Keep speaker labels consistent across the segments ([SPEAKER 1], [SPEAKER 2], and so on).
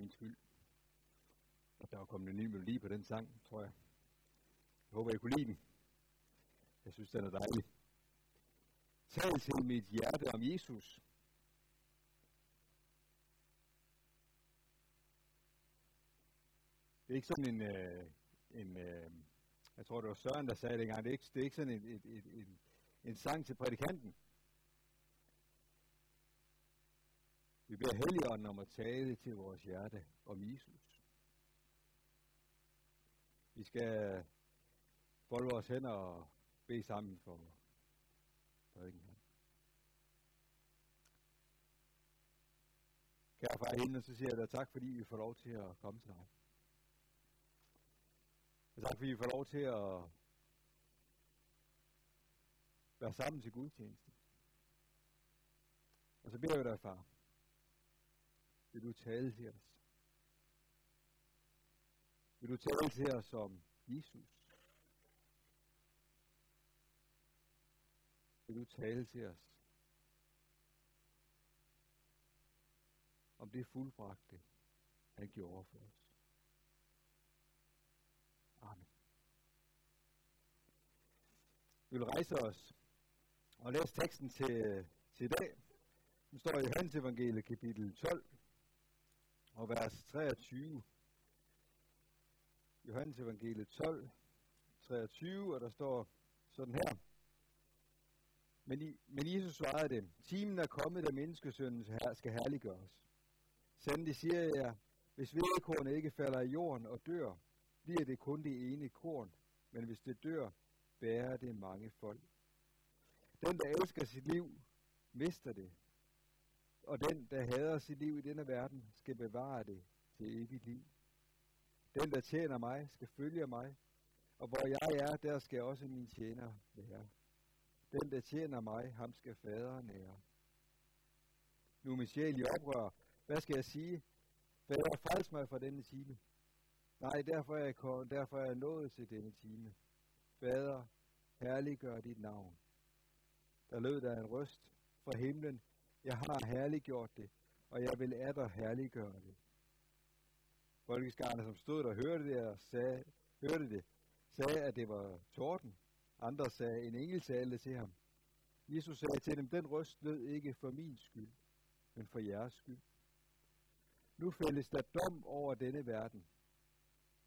[SPEAKER 1] min skyld. at der var kommet en ny melodi på den sang, tror jeg. Jeg håber, I kunne lide den. Jeg synes, den er dejlig. Tal til mit hjerte om Jesus. Det er ikke sådan en, øh, en øh, jeg tror det var Søren, der sagde det engang, det er ikke, det er ikke sådan en, en, en, en sang til prædikanten. Vi beder Helligånden om at tale til vores hjerte om Jesus. Vi skal folde vores hænder og bede sammen for prædiken her. Kære far hende, så siger jeg dig tak, fordi vi får lov til at komme til dig. Og tak, fordi vi får lov til at være sammen til gudstjeneste. Og så beder jeg dig, far, vil du tale til os? Vil du tale til os om Jesus? Vil du tale til os om det fuldbragte, han gjorde for os? Amen. Vi vil rejse os og læse teksten til, øh, til i dag. Den står i Hans Evangelie kapitel 12 og vers 23. Johannes Evangelie 12, 23, og der står sådan her. Men, I, men Jesus svarede dem, timen er kommet, da menneskesønnen her skal herliggøres. Sandelig siger jeg, hvis vedkornet ikke falder i jorden og dør, bliver det kun det ene korn, men hvis det dør, bærer det mange folk. Den, der elsker sit liv, mister det. Og den, der hader sit liv i denne verden, skal bevare det til evigt liv. Den, der tjener mig, skal følge mig, og hvor jeg er, der skal også min tjener være. Den, der tjener mig, ham skal faderen ære. Nu er min sjæl i oprør. Hvad skal jeg sige? Fader, frels mig fra denne time. Nej, derfor er, jeg, derfor er jeg nået til denne time. Fader, herliggør dit navn. Der lød der en røst fra himlen. Jeg har herliggjort det, og jeg vil atter herliggøre det. Folkeskarne, som stod der, hørte det, og sagde, hørte det, sagde, at det var torden. Andre sagde, en engel talte til ham. Jesus sagde til dem, den røst lød ikke for min skyld, men for jeres skyld. Nu fældes der dom over denne verden.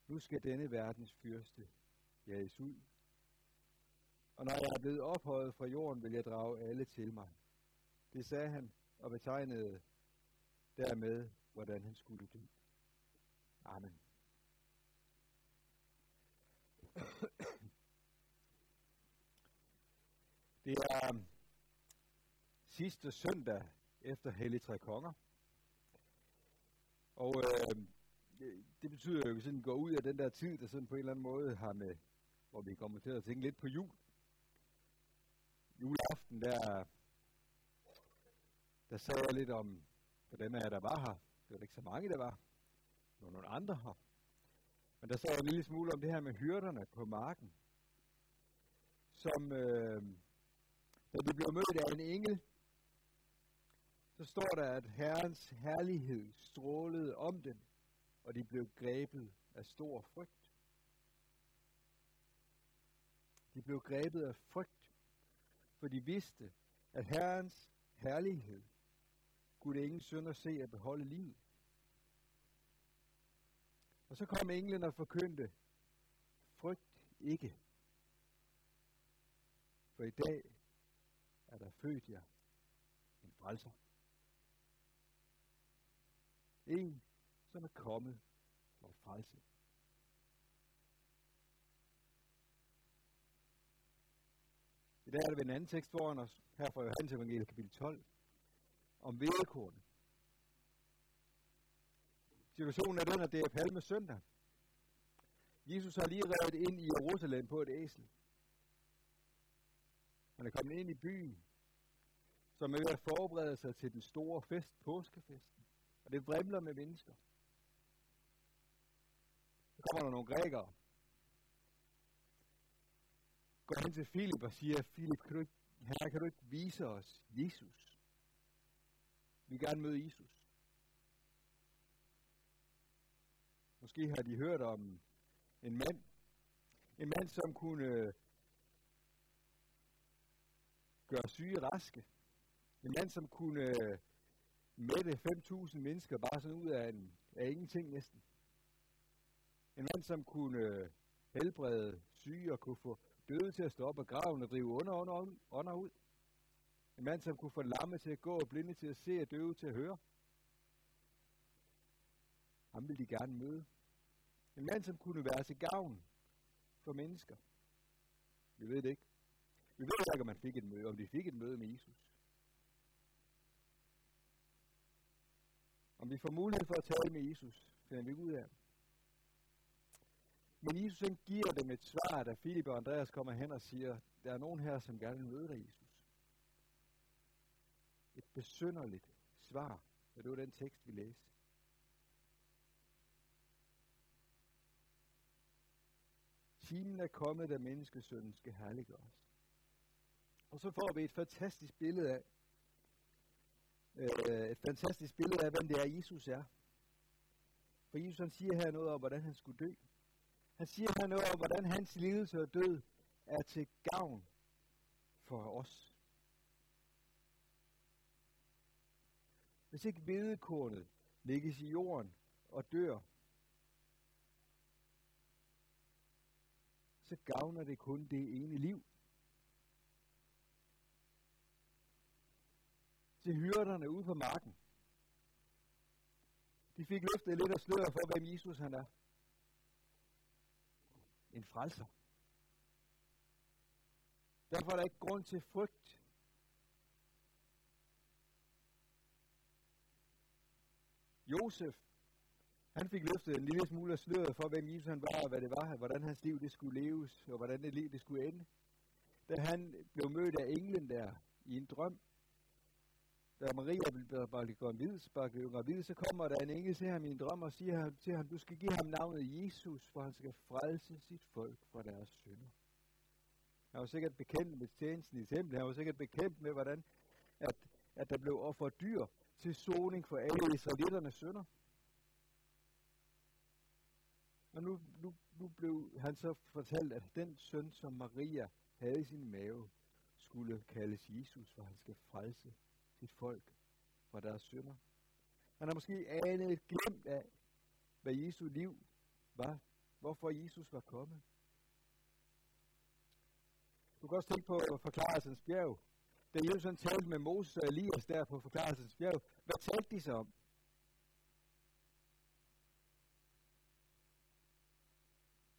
[SPEAKER 1] Nu skal denne verdens fyrste jages ud. Og når jeg er blevet ophøjet fra jorden, vil jeg drage alle til mig. Det sagde han og betegnede dermed, hvordan han skulle dø. Amen. Det er um, sidste søndag efter Hellig Tre Konger. Og øh, det betyder jo, at vi sådan går ud af den der tid, der sådan på en eller anden måde har med, hvor vi kommer til at tænke lidt på jul. Juleaften, der, der sagde jeg lidt om, for dem af jer, der var her. Det var ikke så mange, der var. Der var nogle andre her. Men der sagde jeg en lille smule om det her med hyrderne på marken. Som, øh, da de blev mødt af en engel, så står der, at Herrens herlighed strålede om dem og de blev grebet af stor frygt. De blev grebet af frygt, for de vidste, at Herrens herlighed kunne ingen synd at se at beholde livet. Og så kom englen og forkyndte, frygt ikke, for i dag er der født jer en frelser. En, som er kommet for at frelse. I dag er det ved en anden tekst foran os, her fra Johannes Evangeliet kapitel 12, om vedekorn. Situationen er den, at det er palme søndag. Jesus har lige reddet ind i Jerusalem på et æsel. Han er kommet ind i byen, som er ved at forberede sig til den store fest, påskefesten. Og det vrimler med mennesker kommer der nogle grækere, går hen til Filip og siger, Filip, kan du ikke, her kan du ikke vise os Jesus? Vi vil gerne møde Jesus. Måske har de hørt om en mand, en mand, som kunne øh, gøre syge raske. En mand, som kunne øh, mætte 5.000 mennesker bare sådan ud af, en, af ingenting næsten. En mand, som kunne øh, helbrede syge og kunne få døde til at stå op af graven og drive under, under, under ud. En mand, som kunne få lamme til at gå og blinde til at se og døve til at høre. Ham ville de gerne møde. En mand, som kunne være til gavn for mennesker. Vi ved det ikke. Vi ved ikke, om man fik et møde, om de fik et møde med Jesus. Om vi får mulighed for at tale med Jesus, finder vi ikke ud af. Men Jesus han giver dem et svar, da Filip og Andreas kommer hen og siger, der er nogen her, som gerne vil møde dig, Jesus. Et besynderligt svar, og det var den tekst, vi læste. Timen er kommet, da menneskesønnen skal herliggøres. Og så får vi et fantastisk billede af, øh, et fantastisk billede af, hvem det er, Jesus er. For Jesus han siger her noget om, hvordan han skulle dø. Han siger her noget om, hvordan hans lidelse og død er til gavn for os. Hvis ikke hvedekornet lægges i jorden og dør, så gavner det kun det ene liv. Til hyrderne ude på marken. De fik løftet lidt af sløret for, hvem Jesus han er. En frelser. Derfor er der ikke grund til frygt. Josef, han fik løftet en lille smule af sløret for, hvem Jesus han var, og hvad det var, hvordan hans liv det skulle leves, og hvordan det liv det skulle ende. Da han blev mødt af englen der i en drøm, da Maria blev gravid, så kommer der en engel til ham i en drøm og siger til ham, du skal give ham navnet Jesus, for han skal frelse sit folk fra deres synder. Han var sikkert bekendt med tjenesten i templet. Han var sikkert bekendt med, hvordan at, at der blev offeret dyr til soning for alle israelitternes synder. Og nu, nu, nu blev han så fortalt, at den søn, som Maria havde i sin mave, skulle kaldes Jesus, for han skal frelse sit folk fra deres synder. Han har måske anet et glimt af, hvad Jesu liv var, hvorfor Jesus var kommet. Du kan også tænke på forklarelsens bjerg. Da Jesus han talte med Moses og Elias der på forklarelsens bjerg, hvad talte de så om?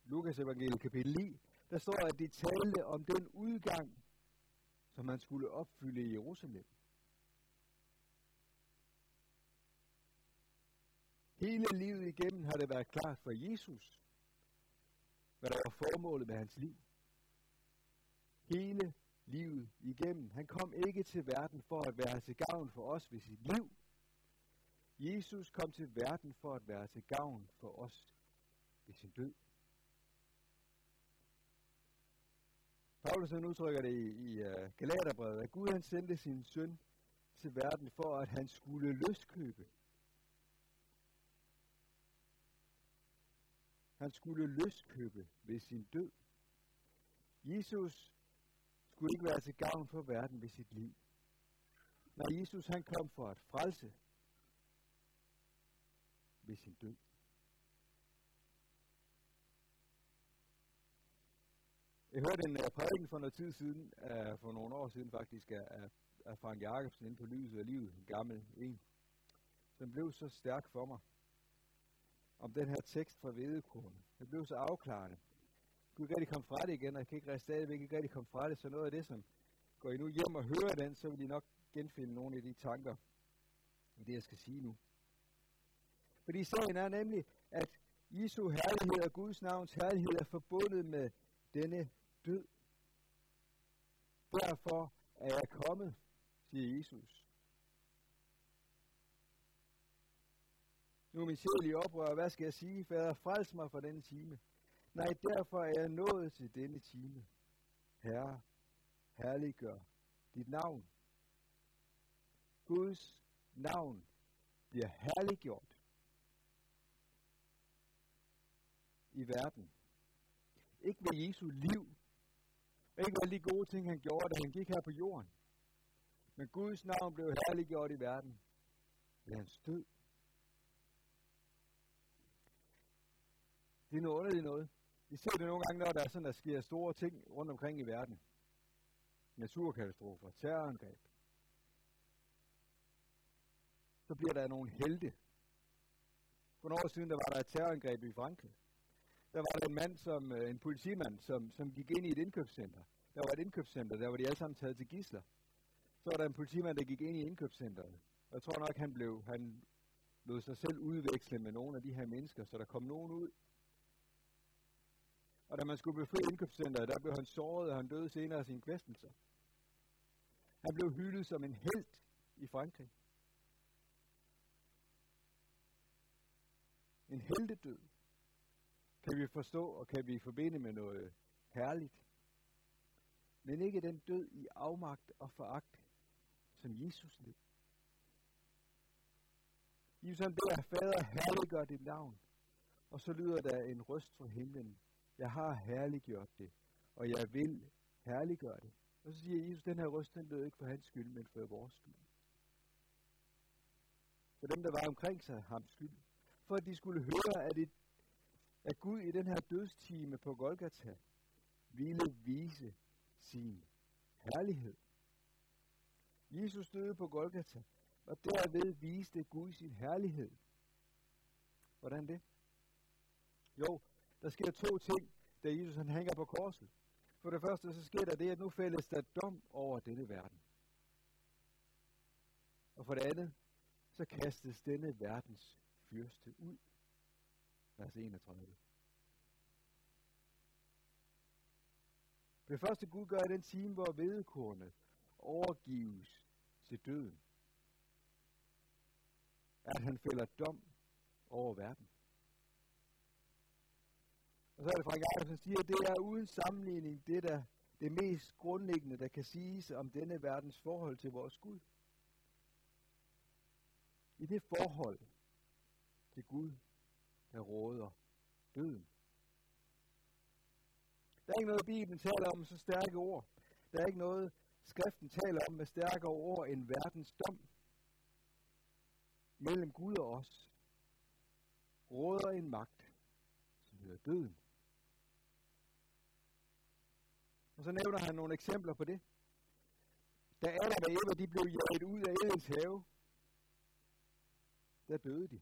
[SPEAKER 1] Lukas evangeliet kapitel 9, der står, at de talte om den udgang, som man skulle opfylde i Jerusalem. Hele livet igennem har det været klart for Jesus, hvad der var formålet med hans liv. Hele livet igennem. Han kom ikke til verden for at være til gavn for os ved sit liv. Jesus kom til verden for at være til gavn for os ved sin død. Paulus han udtrykker det i, i uh, Galaterbrevet, at Gud han sendte sin søn til verden for, at han skulle løskøbe. Han skulle løskøbe ved sin død. Jesus skulle ikke være til gavn for verden ved sit liv. Når Jesus han kom for at frelse ved sin død. Jeg hørte en uh, prædiken for noget tid siden, uh, for nogle år siden faktisk, af, af Frank Jacobsen inde på Lyset af Livet, en gammel en, som blev så stærk for mig om den her tekst fra Vedekorn. Det blev så afklarende kunne ikke rigtig komme fra det igen, og jeg kan ikke stadigvæk ikke rigtig komme fra det, så noget af det, som går I nu hjem og hører den, så vil I nok genfinde nogle af de tanker i det, jeg skal sige nu. Fordi sagen er nemlig, at Jesu herlighed og Guds navns herlighed er forbundet med denne død. Derfor er jeg kommet, siger Jesus. Nu er min sjæl i oprør, hvad skal jeg sige? Fader, frels mig fra denne time. Nej, derfor er jeg nået til denne time. Herre, herliggør dit navn. Guds navn bliver herliggjort. i verden. Ikke ved Jesu liv, ikke ved alle de gode ting, han gjorde, da han gik her på jorden. Men Guds navn blev herliggjort i verden ved hans død. Det er noget underligt noget. Vi ser det nogle gange, når der er sådan, der sker store ting rundt omkring i verden. Naturkatastrofer, terrorangreb. Så bliver der nogle helte. For nogle år siden, der var der et terrorangreb i Frankrig. Der var der en mand, som, øh, en politimand, som, som gik ind i et indkøbscenter. Der var et indkøbscenter, der var de alle sammen taget til gisler. Så var der en politimand, der gik ind i indkøbscenteret. Jeg tror nok, han blev, han lod sig selv udveksle med nogle af de her mennesker, så der kom nogen ud. Og da man skulle befri indkøbscenteret, der blev han såret, og han døde senere af sin kvæstelse. Han blev hyldet som en held i Frankrig. En heldedød kan vi forstå, og kan vi forbinde med noget herligt. Men ikke den død i afmagt og foragt, som Jesus led. Jesus han beder, Fader, herliggør dit navn. Og så lyder der en røst fra himlen. Jeg har herliggjort det, og jeg vil herliggøre det. Og så siger Jesus, den her røst, den lød ikke for hans skyld, men for vores skyld. For dem, der var omkring sig, ham skyld. For at de skulle høre, at, det, at Gud i den her dødstime på Golgata ville vise sin herlighed. Jesus døde på Golgata, og derved viste Gud sin herlighed. Hvordan det? Jo, der sker to ting, da Jesus han hænger på korset. For det første, så sker der det, at nu fældes der dom over denne verden. Og for det andet, så kastes denne verdens fyrste ud. Vers 31. Det første Gud gør i den time, hvor vedekornet overgives til døden, at han fælder dom over verden. Og så er det Frank Jacobsen siger, at det er uden sammenligning det, der, det mest grundlæggende, der kan siges om denne verdens forhold til vores Gud. I det forhold til Gud, der råder døden. Der er ikke noget, Bibelen taler om med så stærke ord. Der er ikke noget, skriften taler om med stærkere ord end verdens dom. Mellem Gud og os råder en magt, som hedder døden. Og så nævner han nogle eksempler på det. Da Adam og Eva de blev jaget ud af Edens have, der døde de.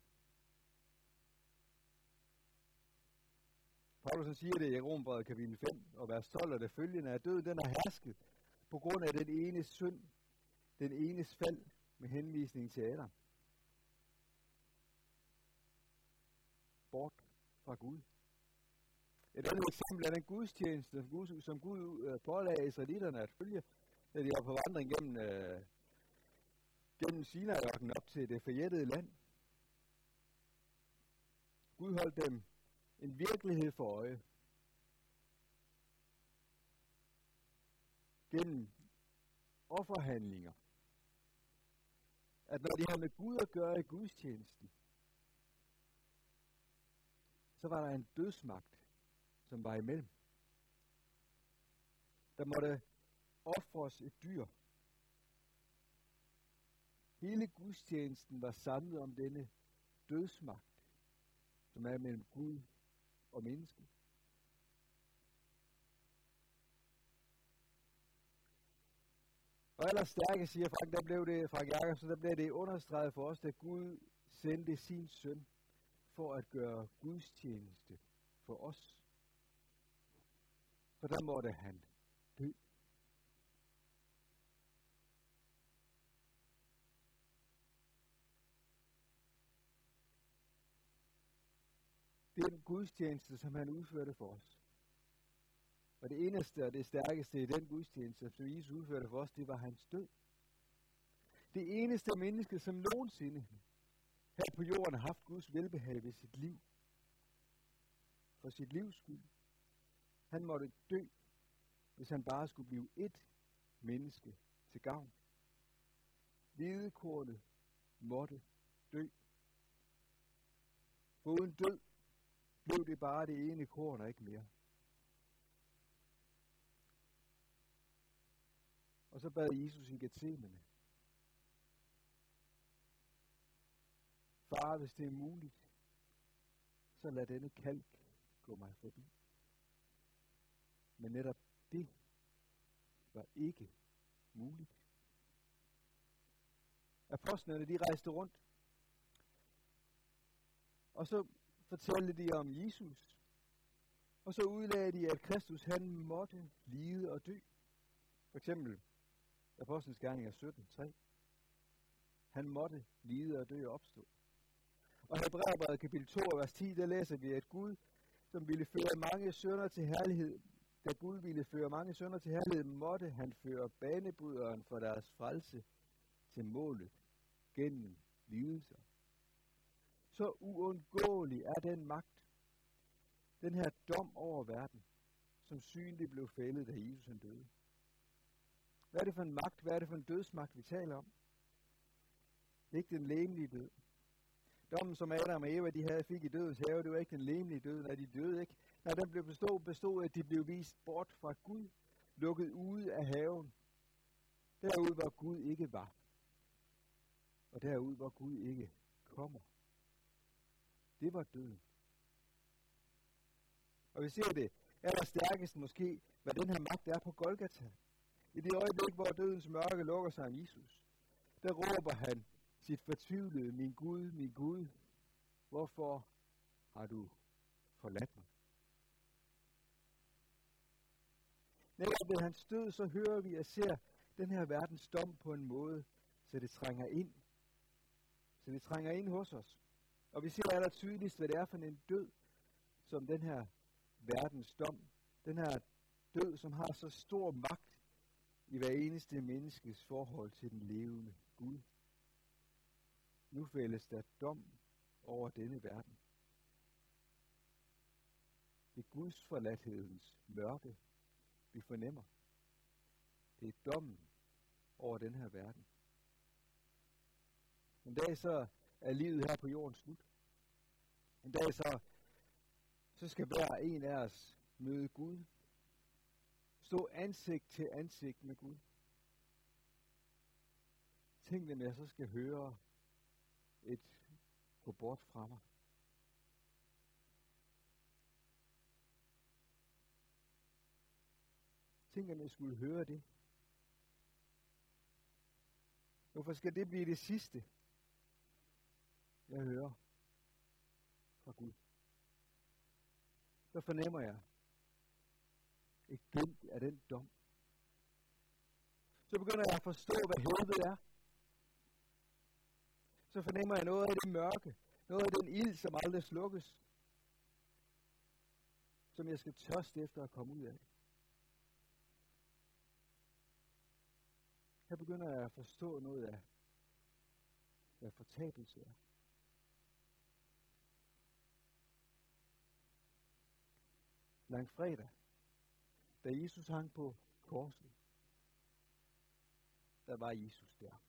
[SPEAKER 1] Paulus siger det i Rombrevet kapitel 5 og vers 12, og det følgende er, at døden den er hersket på grund af den ene synd, den enes fald med henvisning til Adam. Bort fra Gud. Et andet eksempel er den gudstjeneste, som Gud øh, pålagde israelitterne at følge, da de var på vandring gennem, øh, gennem Sinai-ørkenen op til det forjættede land. Gud holdt dem en virkelighed for øje. Gennem offerhandlinger. At når de har med Gud at gøre i gudstjenesten, så var der en dødsmagt, som var imellem. Der måtte ofres et dyr. Hele gudstjenesten var samlet om denne dødsmagt, som er mellem Gud og menneske. Og ellers stærke, siger Frank, der blev det, Frank Jacobsen, der blev det understreget for os, at Gud sendte sin søn for at gøre Guds tjeneste for os. For der måtte han dø. Den gudstjeneste, som han udførte for os. Og det eneste og det stærkeste i den gudstjeneste, som Jesus udførte for os, det var hans død. Det eneste menneske, som nogensinde her på jorden har haft Guds velbehag ved sit liv. For sit livs skyld. Han måtte dø, hvis han bare skulle blive et menneske til gavn. Hvedekornet måtte dø. Uden død blev det bare det ene korn og ikke mere. Og så bad Jesus i Gethsemane. Far, hvis det er muligt, så lad denne kalk gå mig forbi. Men netop det var ikke muligt. Apostlerne, de rejste rundt, og så fortalte de om Jesus, og så udlagde de, at Kristus han måtte lide og dø. For eksempel Apostlenes Gerninger 17.3. Han måtte lide og dø og opstå. Og Hebræerbrevet kapitel 2, vers 10, der læser vi, at Gud, som ville føre mange sønder til herlighed, da Gud ville føre mange sønder til herlighed, måtte han føre banebryderen for deres frelse til målet gennem lidelser. Så uundgåelig er den magt, den her dom over verden, som synligt blev fældet, da Jesus han døde. Hvad er det for en magt? Hvad er det for en dødsmagt, vi taler om? Det er ikke den læmelige død. Dommen, som Adam og Eva de havde, fik i dødens have, det var ikke den læmelige død, når de døde ikke. Når den blev bestået, bestod at de blev vist bort fra Gud, lukket ude af haven. Derude, hvor Gud ikke var. Og derude, hvor Gud ikke kommer. Det var døden. Og vi ser det allerstærkest måske, hvad den her magt er på Golgata. I det øjeblik, hvor dødens mørke lukker sig om Jesus, der råber han sit fortvivlede, min Gud, min Gud, hvorfor har du forladt mig? Netop altså, ved hans død, så hører vi og ser den her verdens dom på en måde, så det trænger ind. Så det trænger ind hos os. Og vi ser aller tydeligst, hvad det er for en død, som den her verdens dom, den her død, som har så stor magt i hver eneste menneskes forhold til den levende Gud. Nu fældes der dom over denne verden. Det er Guds forladthedens mørke, vi fornemmer. Det er dommen over den her verden. En dag så er livet her på jorden slut. En dag så, så skal hver en af os møde Gud. Stå ansigt til ansigt med Gud. Tænk, når jeg så skal høre et gå bort fra mig. Tænk, at jeg skulle høre det. Hvorfor skal det blive det sidste, jeg hører fra Gud? Så fornemmer jeg et glimt af den dom. Så begynder jeg at forstå, hvad helvede er. Så fornemmer jeg noget af det mørke, noget af den ild, som aldrig slukkes, som jeg skal tørste efter at komme ud af. Her begynder jeg at forstå noget af, hvad fortabelse er. Langfredag, da Jesus hang på korset, der var Jesus der.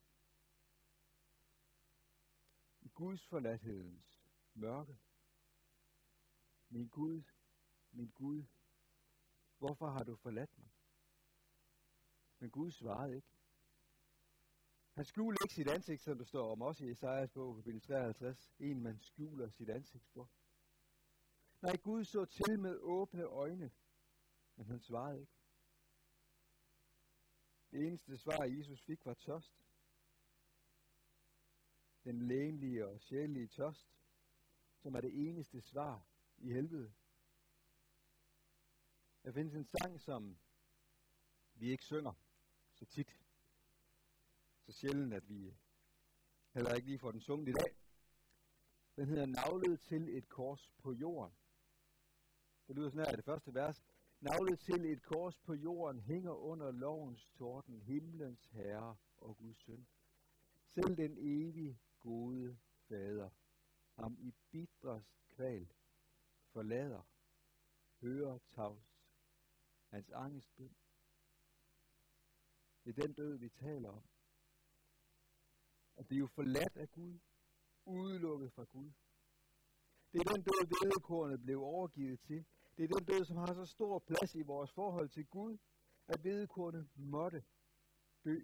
[SPEAKER 1] I Guds forladthedens mørke. Min Gud, min Gud, hvorfor har du forladt mig? Men Gud svarede ikke. Han skjuler ikke sit ansigt, som der står om også i Esajas bog, kapitel 53. En, man skjuler sit ansigt for. Nej, Gud så til med åbne øjne, men han svarede ikke. Det eneste svar, Jesus fik, var tørst. Den læmelige og sjælelige tørst, som er det eneste svar i helvede. Der findes en sang, som vi ikke synger så tit så sjældent, at vi heller ikke lige får den sunget i dag. Den hedder Navlet til et kors på jorden. Det lyder sådan her i det første vers. Navlet til et kors på jorden hænger under lovens torden, himlens herre og Guds søn. Selv den evige gode fader, ham i bitrest kval, forlader, hører tavs, hans angstbøn. Det er den død, vi taler om at blive er forladt af Gud, udelukket fra Gud. Det er den død, vedekornet blev overgivet til. Det er den død, som har så stor plads i vores forhold til Gud, at vedekornet måtte dø,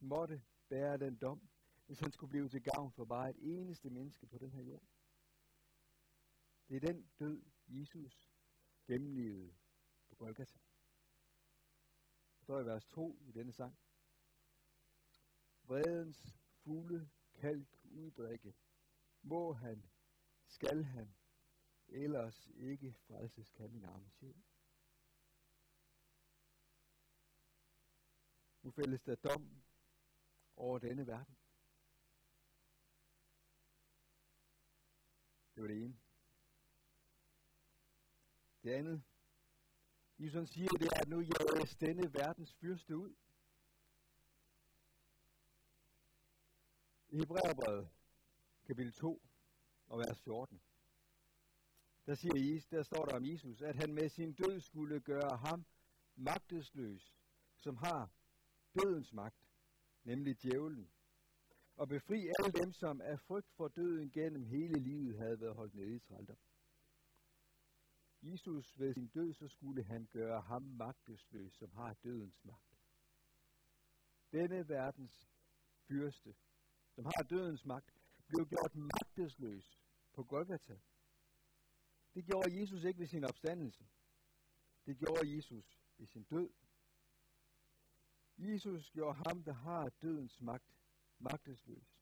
[SPEAKER 1] måtte bære den dom, hvis han skulle blive til gavn for bare et eneste menneske på den her jord. Det er den død, Jesus gennemlevede på Golgata. Det står i vers 2 i denne sang. Vredens fugle kalk uddrikke, må han, skal han, ellers ikke frelses kan min arme sjæl. Nu fældes der dom over denne verden. Det var det ene. Det andet, Jesus siger, det er, at nu jages denne verdens fyrste ud. I Hebræerbrevet, kapitel 2 og vers 14, der, siger Jesus, der står der om Jesus, at han med sin død skulle gøre ham magtesløs, som har dødens magt, nemlig djævlen, og befri alle dem, som af frygt for døden gennem hele livet havde været holdt nede i trældom. Jesus ved sin død, så skulle han gøre ham magtesløs, som har dødens magt. Denne verdens fyrste, som har dødens magt, blev gjort magtesløs på Golgata. Det gjorde Jesus ikke ved sin opstandelse. Det gjorde Jesus ved sin død. Jesus gjorde ham, der har dødens magt, magtesløs.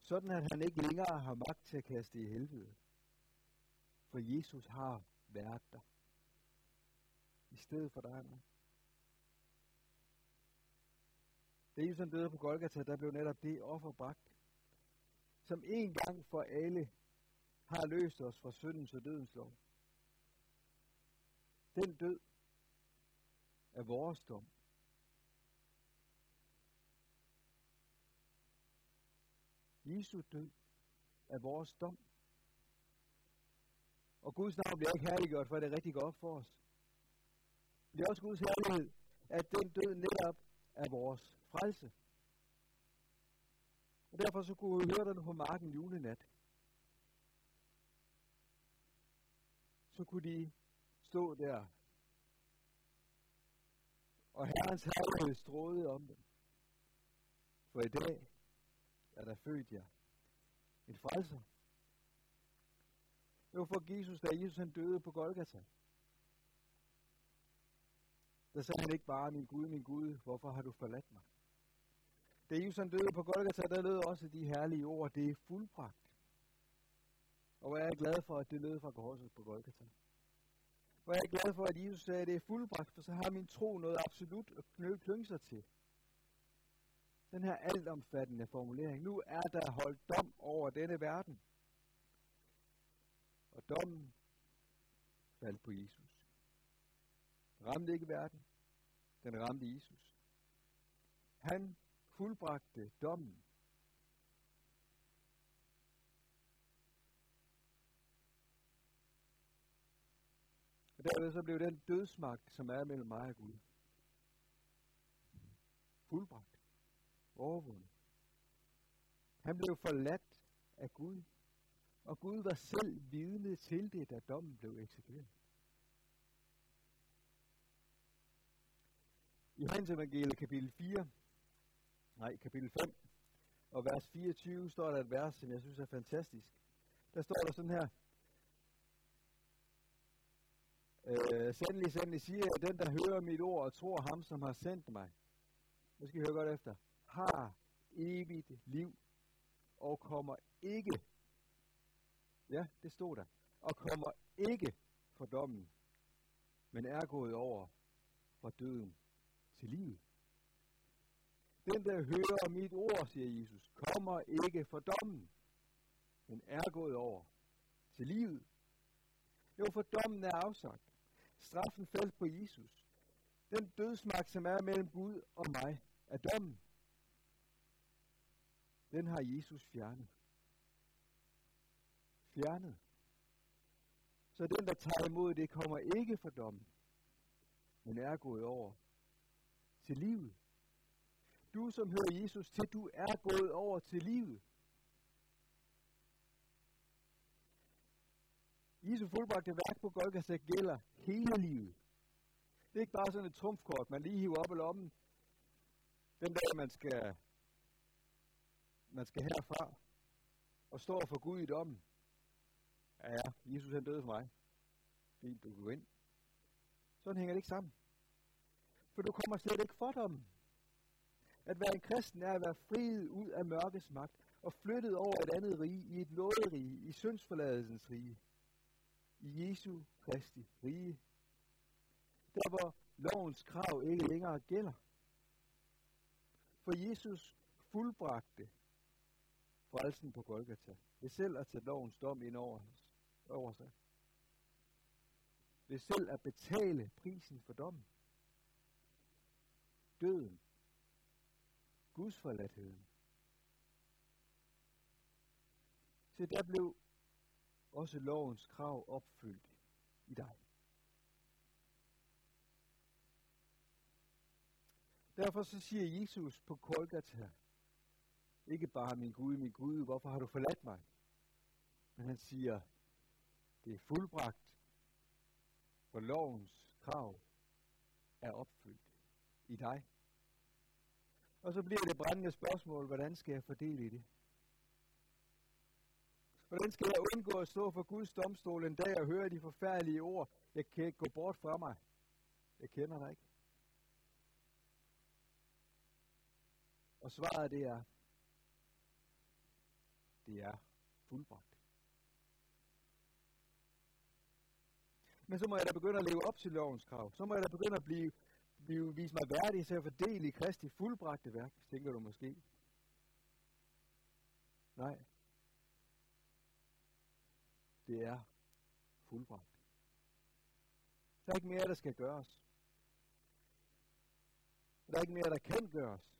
[SPEAKER 1] Sådan at han ikke længere har magt til at kaste i helvede. For Jesus har været der. I stedet for dig og mig. Da Jesus døde på Golgata, der blev netop det offer bragt, som en gang for alle har løst os fra syndens og dødens lov. Den død er vores dom. Jesu død er vores dom. Og Guds navn bliver ikke herliggjort, for det rigtig godt for os. Det er også Guds herlighed, at den død netop er vores frelse. Og derfor så kunne vi høre den på marken julenat. Så kunne de stå der, og Herrens herlighed strålede om dem. For i dag er der født jer en frelser. Det var for Jesus, da Jesus han døde på Golgata. Der sagde han ikke bare, min Gud, min Gud, hvorfor har du forladt mig? Da Jesus han døde på Golgata, der lød også de herlige ord, det er fuldbragt. Og hvor er jeg glad for, at det lød fra korset på Golgata. Hvor er jeg glad for, at Jesus sagde, at det er fuldbragt, for så har min tro noget absolut at klynge sig til. Den her altomfattende formulering. Nu er der holdt dom over denne verden. Og dommen faldt på Jesus. Den ramte ikke verden. Den ramte Jesus. Han fuldbragte dommen. Og derved så blev den dødsmagt, som er mellem mig og Gud, fuldbragt, overvundet. Han blev forladt af Gud, og Gud var selv vidne til det, da dommen blev eksekveret. I Hans evangelie kapitel 4, nej, kapitel 5, og vers 24 står der et vers, som jeg synes er fantastisk. Der står der sådan her, Øh, sandelig, sandelig siger jeg, den der hører mit ord og tror ham, som har sendt mig, nu skal I høre godt efter, har evigt liv og kommer ikke, ja, det stod der, og kommer ikke for dommen, men er gået over fra døden til livet. Den, der hører mit ord, siger Jesus, kommer ikke for dommen, men er gået over til livet. Jo, for dommen er afsagt. Straffen faldt på Jesus. Den dødsmagt, som er mellem Gud og mig, er dommen. Den har Jesus fjernet. Fjernet. Så den, der tager imod det, kommer ikke for dommen, men er gået over til livet. Du, som hører Jesus til, du er gået over til livet. Jesu fuldbragte værk på Golgata gælder hele livet. Det er ikke bare sådan et trumfkort, man lige hiver op i lommen, den dag man skal, man skal herfra og står for Gud i dommen. Ja, ja, Jesus han døde for mig. Fint, du kan gå ind. Sådan hænger det ikke sammen. For du kommer slet ikke for dommen. At være en kristen er at være friet ud af mørkets magt og flyttet over et andet rige, i et nåderige, i syndsforladelsens rige. I Jesu Kristi rige. Der hvor lovens krav ikke længere gælder. For Jesus fuldbragte frelsen på Golgata ved selv at tage lovens dom ind over, over sig. Ved selv at betale prisen for dommen. Døden. Guds forladtheden. Så der blev også lovens krav opfyldt i dig. Derfor så siger Jesus på Golgata, ikke bare min Gud, min Gud, hvorfor har du forladt mig? Men han siger, det er fuldbragt, for lovens krav er opfyldt i dig. Og så bliver det brændende spørgsmål, hvordan skal jeg fordele i det? Hvordan skal jeg undgå at stå for Guds domstol en dag og høre de forfærdelige ord? Jeg kan ikke gå bort fra mig. Jeg kender dig ikke. Og svaret det er, det er fuldbragt. Men så må jeg da begynde at leve op til lovens krav. Så må jeg da begynde at blive, blive vise mig værdig til at fordele i Kristi fuldbragte værk, tænker du måske. Nej. Det er fuldbragt. Der er ikke mere, der skal gøres. Der er ikke mere, der kan gøres.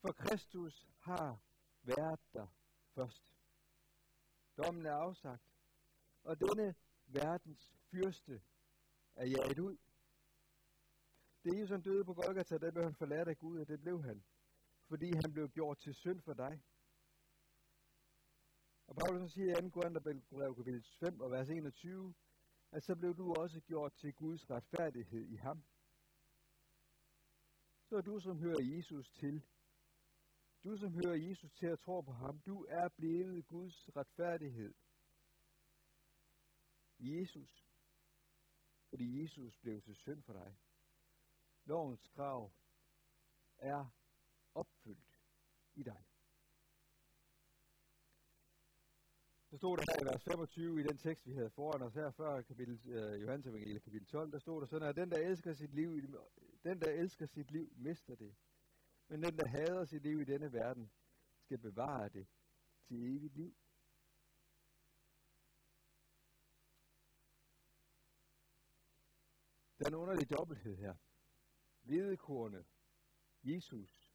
[SPEAKER 1] For Kristus har været der først. Dommen er afsagt, og denne verdens fyrste er jaget ud. Det er som døde på Golgata, der blev han forladt af Gud, og det blev han, fordi han blev gjort til synd for dig. Og Paulus siger i 2. Korintherbrev kapitel 5 og vers 21, at så blev du også gjort til Guds retfærdighed i ham. Så er du, som hører Jesus til, du, som hører Jesus til at tro på ham, du er blevet Guds retfærdighed. Jesus. Fordi Jesus blev til synd for dig. Lovens krav er opfyldt i dig. Så stod der her i vers 25 i den tekst, vi havde foran os her før, kapitel, uh, Johannes Evangeliet, kapitel 12, der stod der sådan, at den, der elsker sit liv, den, der elsker sit liv, mister det. Men den, der hader sit liv i denne verden, skal bevare det til evigt liv. Der er en underlig dobbelthed her. Hvedekornet, Jesus,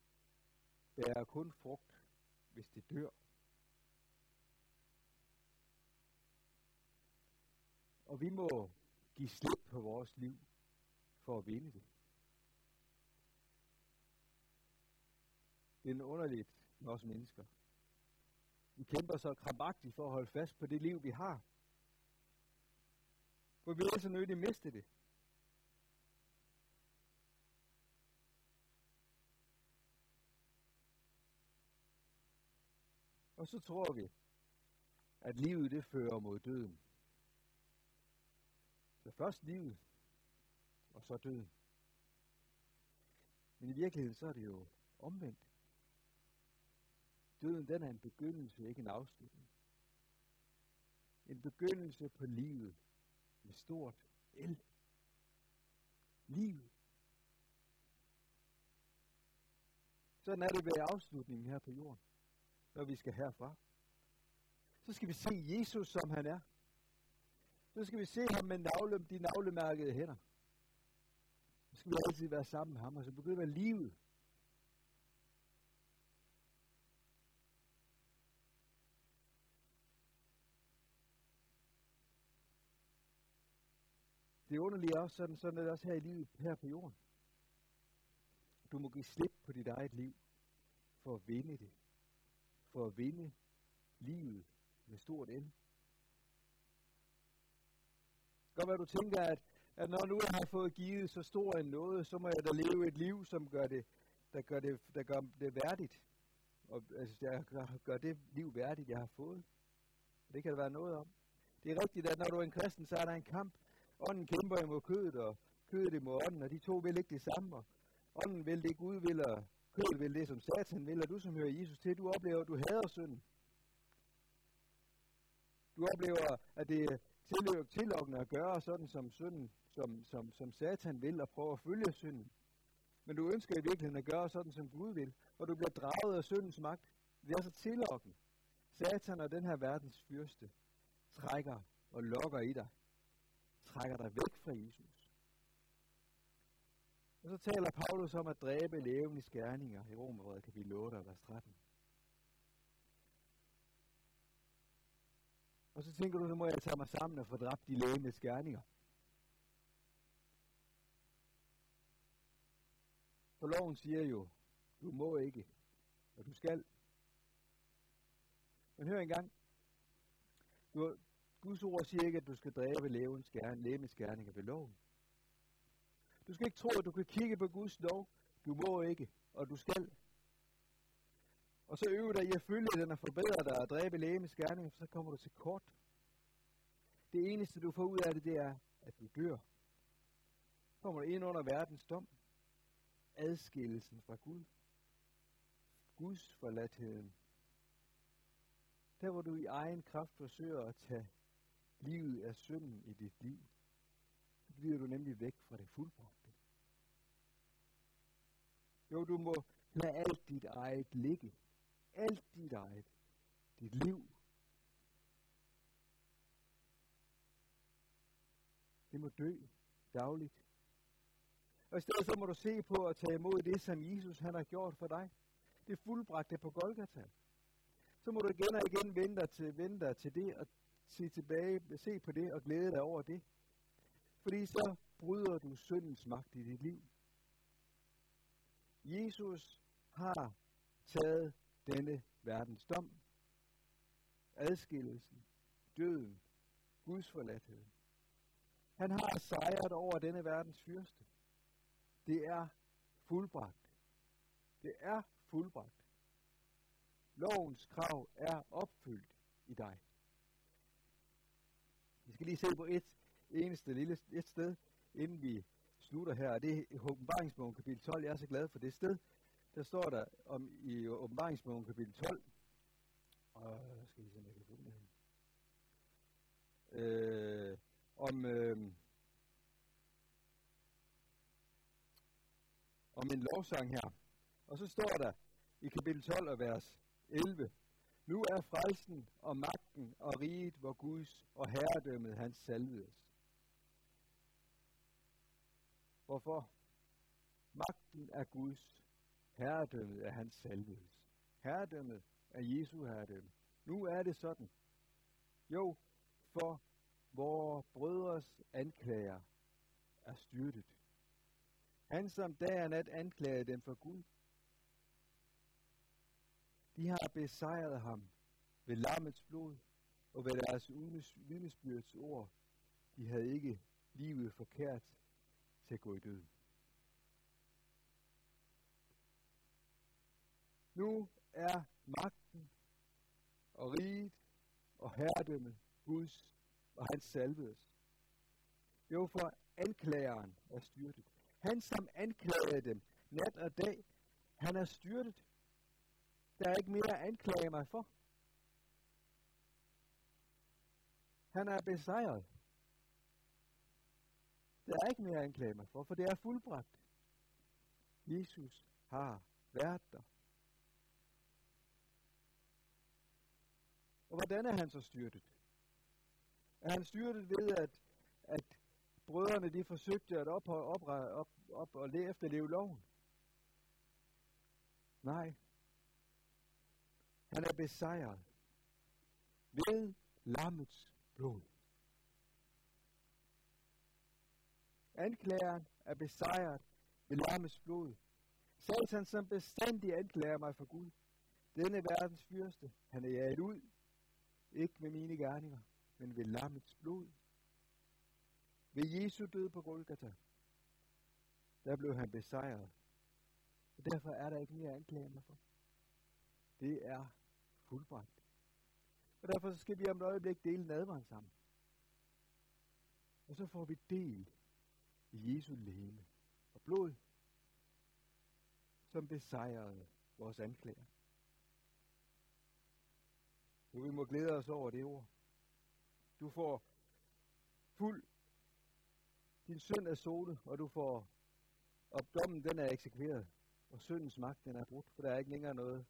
[SPEAKER 1] bærer kun frugt, hvis det dør. Og vi må give slip på vores liv for at vinde det. Det er underligt med os mennesker. Vi kæmper så krampagtigt for at holde fast på det liv, vi har. For vi er så nødt til at miste det. Og så tror vi, at livet det fører mod døden. Så først livet, og så døden. Men i virkeligheden så er det jo omvendt. Døden, den er en begyndelse, ikke en afslutning. En begyndelse på livet med stort L. Livet. Sådan er det ved afslutningen her på jorden, når vi skal herfra. Så skal vi se Jesus, som han er. Så skal vi se ham med navle, de navlemærkede hænder. Så skal vi altid være sammen med ham, og så begynder livet Det underlige er også sådan, sådan er det også her i livet, her på jorden. Du må give slip på dit eget liv, for at vinde det. For at vinde livet med stort L. Godt være, du tænker, at, at når nu jeg har fået givet så stor en noget, så må jeg da leve et liv, som gør det, der gør det, der gør det værdigt. Og altså, jeg gør, gør det liv værdigt, jeg har fået. Det kan der være noget om. Det er rigtigt, at når du er en kristen, så er der en kamp. Ånden kæmper imod kødet, og kødet imod ånden, og de to vil ikke det samme. Og ånden vil det, Gud vil, og kødet vil det, som satan vil, og du som hører Jesus til, du oplever, at du hader synden. Du oplever, at det er tillokkende at gøre sådan, som, synden, som, som, som satan vil, og prøve at følge synden. Men du ønsker i virkeligheden at gøre sådan, som Gud vil, og du bliver draget af syndens magt. Det er så tillokkende. Satan og den her verdens fyrste trækker og lokker i dig. Trækker dig væk fra Jesus. Og så taler Paulus om at dræbe levende skærninger i Romerbrevet kapitel 8, vers 13. Og så tænker du, så må jeg tage mig sammen og få dræbt de levende skærninger. For loven siger jo, du må ikke, og du skal. Men hør engang. Du, Guds ord siger ikke, at du skal dræbe levende skærninger ved loven. Du skal ikke tro, at du kan kigge på Guds lov. Du må ikke, og du skal. Og så øve dig i at følge den og forbedre dig og dræbe lægemes gerning, for så kommer du til kort. Det eneste, du får ud af det, det er, at du dør. Så kommer du ind under verdens dom. Adskillelsen fra Gud. Guds forladtheden. Der hvor du i egen kraft forsøger at tage livet af synden i dit liv, så bliver du nemlig væk fra det fuldbragte. Jo, du må lade alt dit eget ligge. Alt dit eget. Dit liv. Det må dø dagligt. Og i stedet så må du se på at tage imod det, som Jesus han har gjort for dig. Det fuldbragte på Golgata. Så må du igen og igen vente dig til, vente dig til det og se tilbage, se på det og glæde dig over det. Fordi så bryder du syndens magt i dit liv. Jesus har taget denne verdens dom, adskillelsen, døden, Guds forladthed. Han har sejret over denne verdens fyrste. Det er fuldbragt. Det er fuldbragt. Lovens krav er opfyldt i dig. Vi skal lige se på et eneste lille et sted, inden vi slutter her. og Det er i åbenbaringsbogen kapitel 12. Jeg er så glad for det sted. Der står der om i åbenbaringsbogen kapitel 12. Og skal vi se, om jeg kan finde den øh, om, øh, om en lovsang her. Og så står der i kapitel 12 og vers 11. Nu er frelsen og magten og riget hvor Guds og herredømmet hans salvedes. Hvorfor? Magten er Guds, herredømmet er hans salvedes. Herredømmet er Jesu herredømme. Nu er det sådan. Jo, for vores brødres anklager er styrtet. Han som dag og nat anklagede dem for Gud. De har besejret ham ved lammets blod og ved deres vidnesbyrds ord. De havde ikke livet forkert til at gå i døden. Nu er magten og riget og herredømmet Guds og hans salvedes. Jo, for anklageren er styrtet. Han, som anklagede dem nat og dag, han er styrtet. Der er ikke mere at anklage mig for. Han er besejret. Der er ikke mere at anklage mig for, for det er fuldbragt. Jesus har været der. Og hvordan er han så styrtet? Er han styrtet ved, at, at brødrene de forsøgte at op, op, op, op og efterleve loven? Nej. Han er besejret ved lammets blod. Anklageren er besejret ved lammets blod. Satan, som bestandig anklager mig for Gud. Denne verdens fyrste, han er jaget ud. Ikke med mine gerninger, men ved lammets blod. Ved Jesu død på Golgata, der blev han besejret. Og derfor er der ikke mere anklagende for. Det er fuldbragt. Og derfor skal vi om et øjeblik dele nadvaren sammen. Og så får vi del i Jesu læme og blod, som besejrede vores anklager. Nu vi må glæde os over det ord. Du får fuld din synd er solet, og du får, og dommen den er eksekveret, og syndens magt den er brudt, for der er ikke længere noget.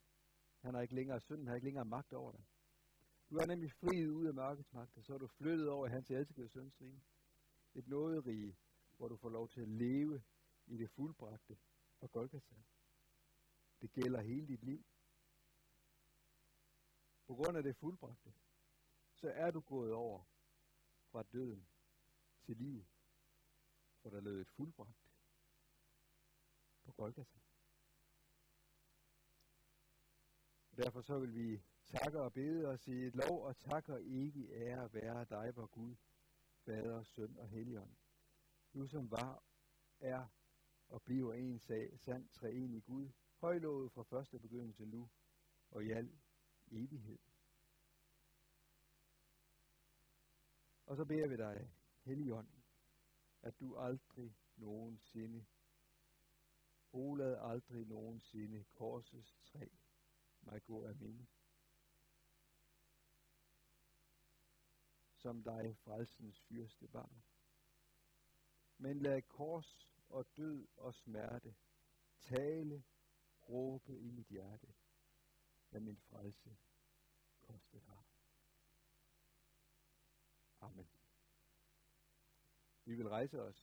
[SPEAKER 1] Han har ikke længere, synden har ikke længere magt over dig. Du er nemlig friet ud af mørkets magt, og så er du flyttet over i hans elskede søns rige. Et nåderige, hvor du får lov til at leve i det fuldbragte og Golgata. Det gælder hele dit liv. På grund af det fuldbragte, så er du gået over fra døden til livet, for der lød et fuldbragt på Golgata. Og derfor så vil vi takke og bede og sige, lov og tak og ære være dig, vor Gud, Fader, Søn og Helligånd nu som var, er og bliver en sag, sand treenig Gud, højlovet fra første begyndelse nu og i al evighed. Og så beder vi dig, Helligånd, at du aldrig nogensinde, olad aldrig nogensinde korsets træ mig gå af minde. Som dig frelsens fyrste barn. Men lad kors og død og smerte tale, råbe i mit hjerte, hvad min frelse koste har. Amen. Vi vil rejse os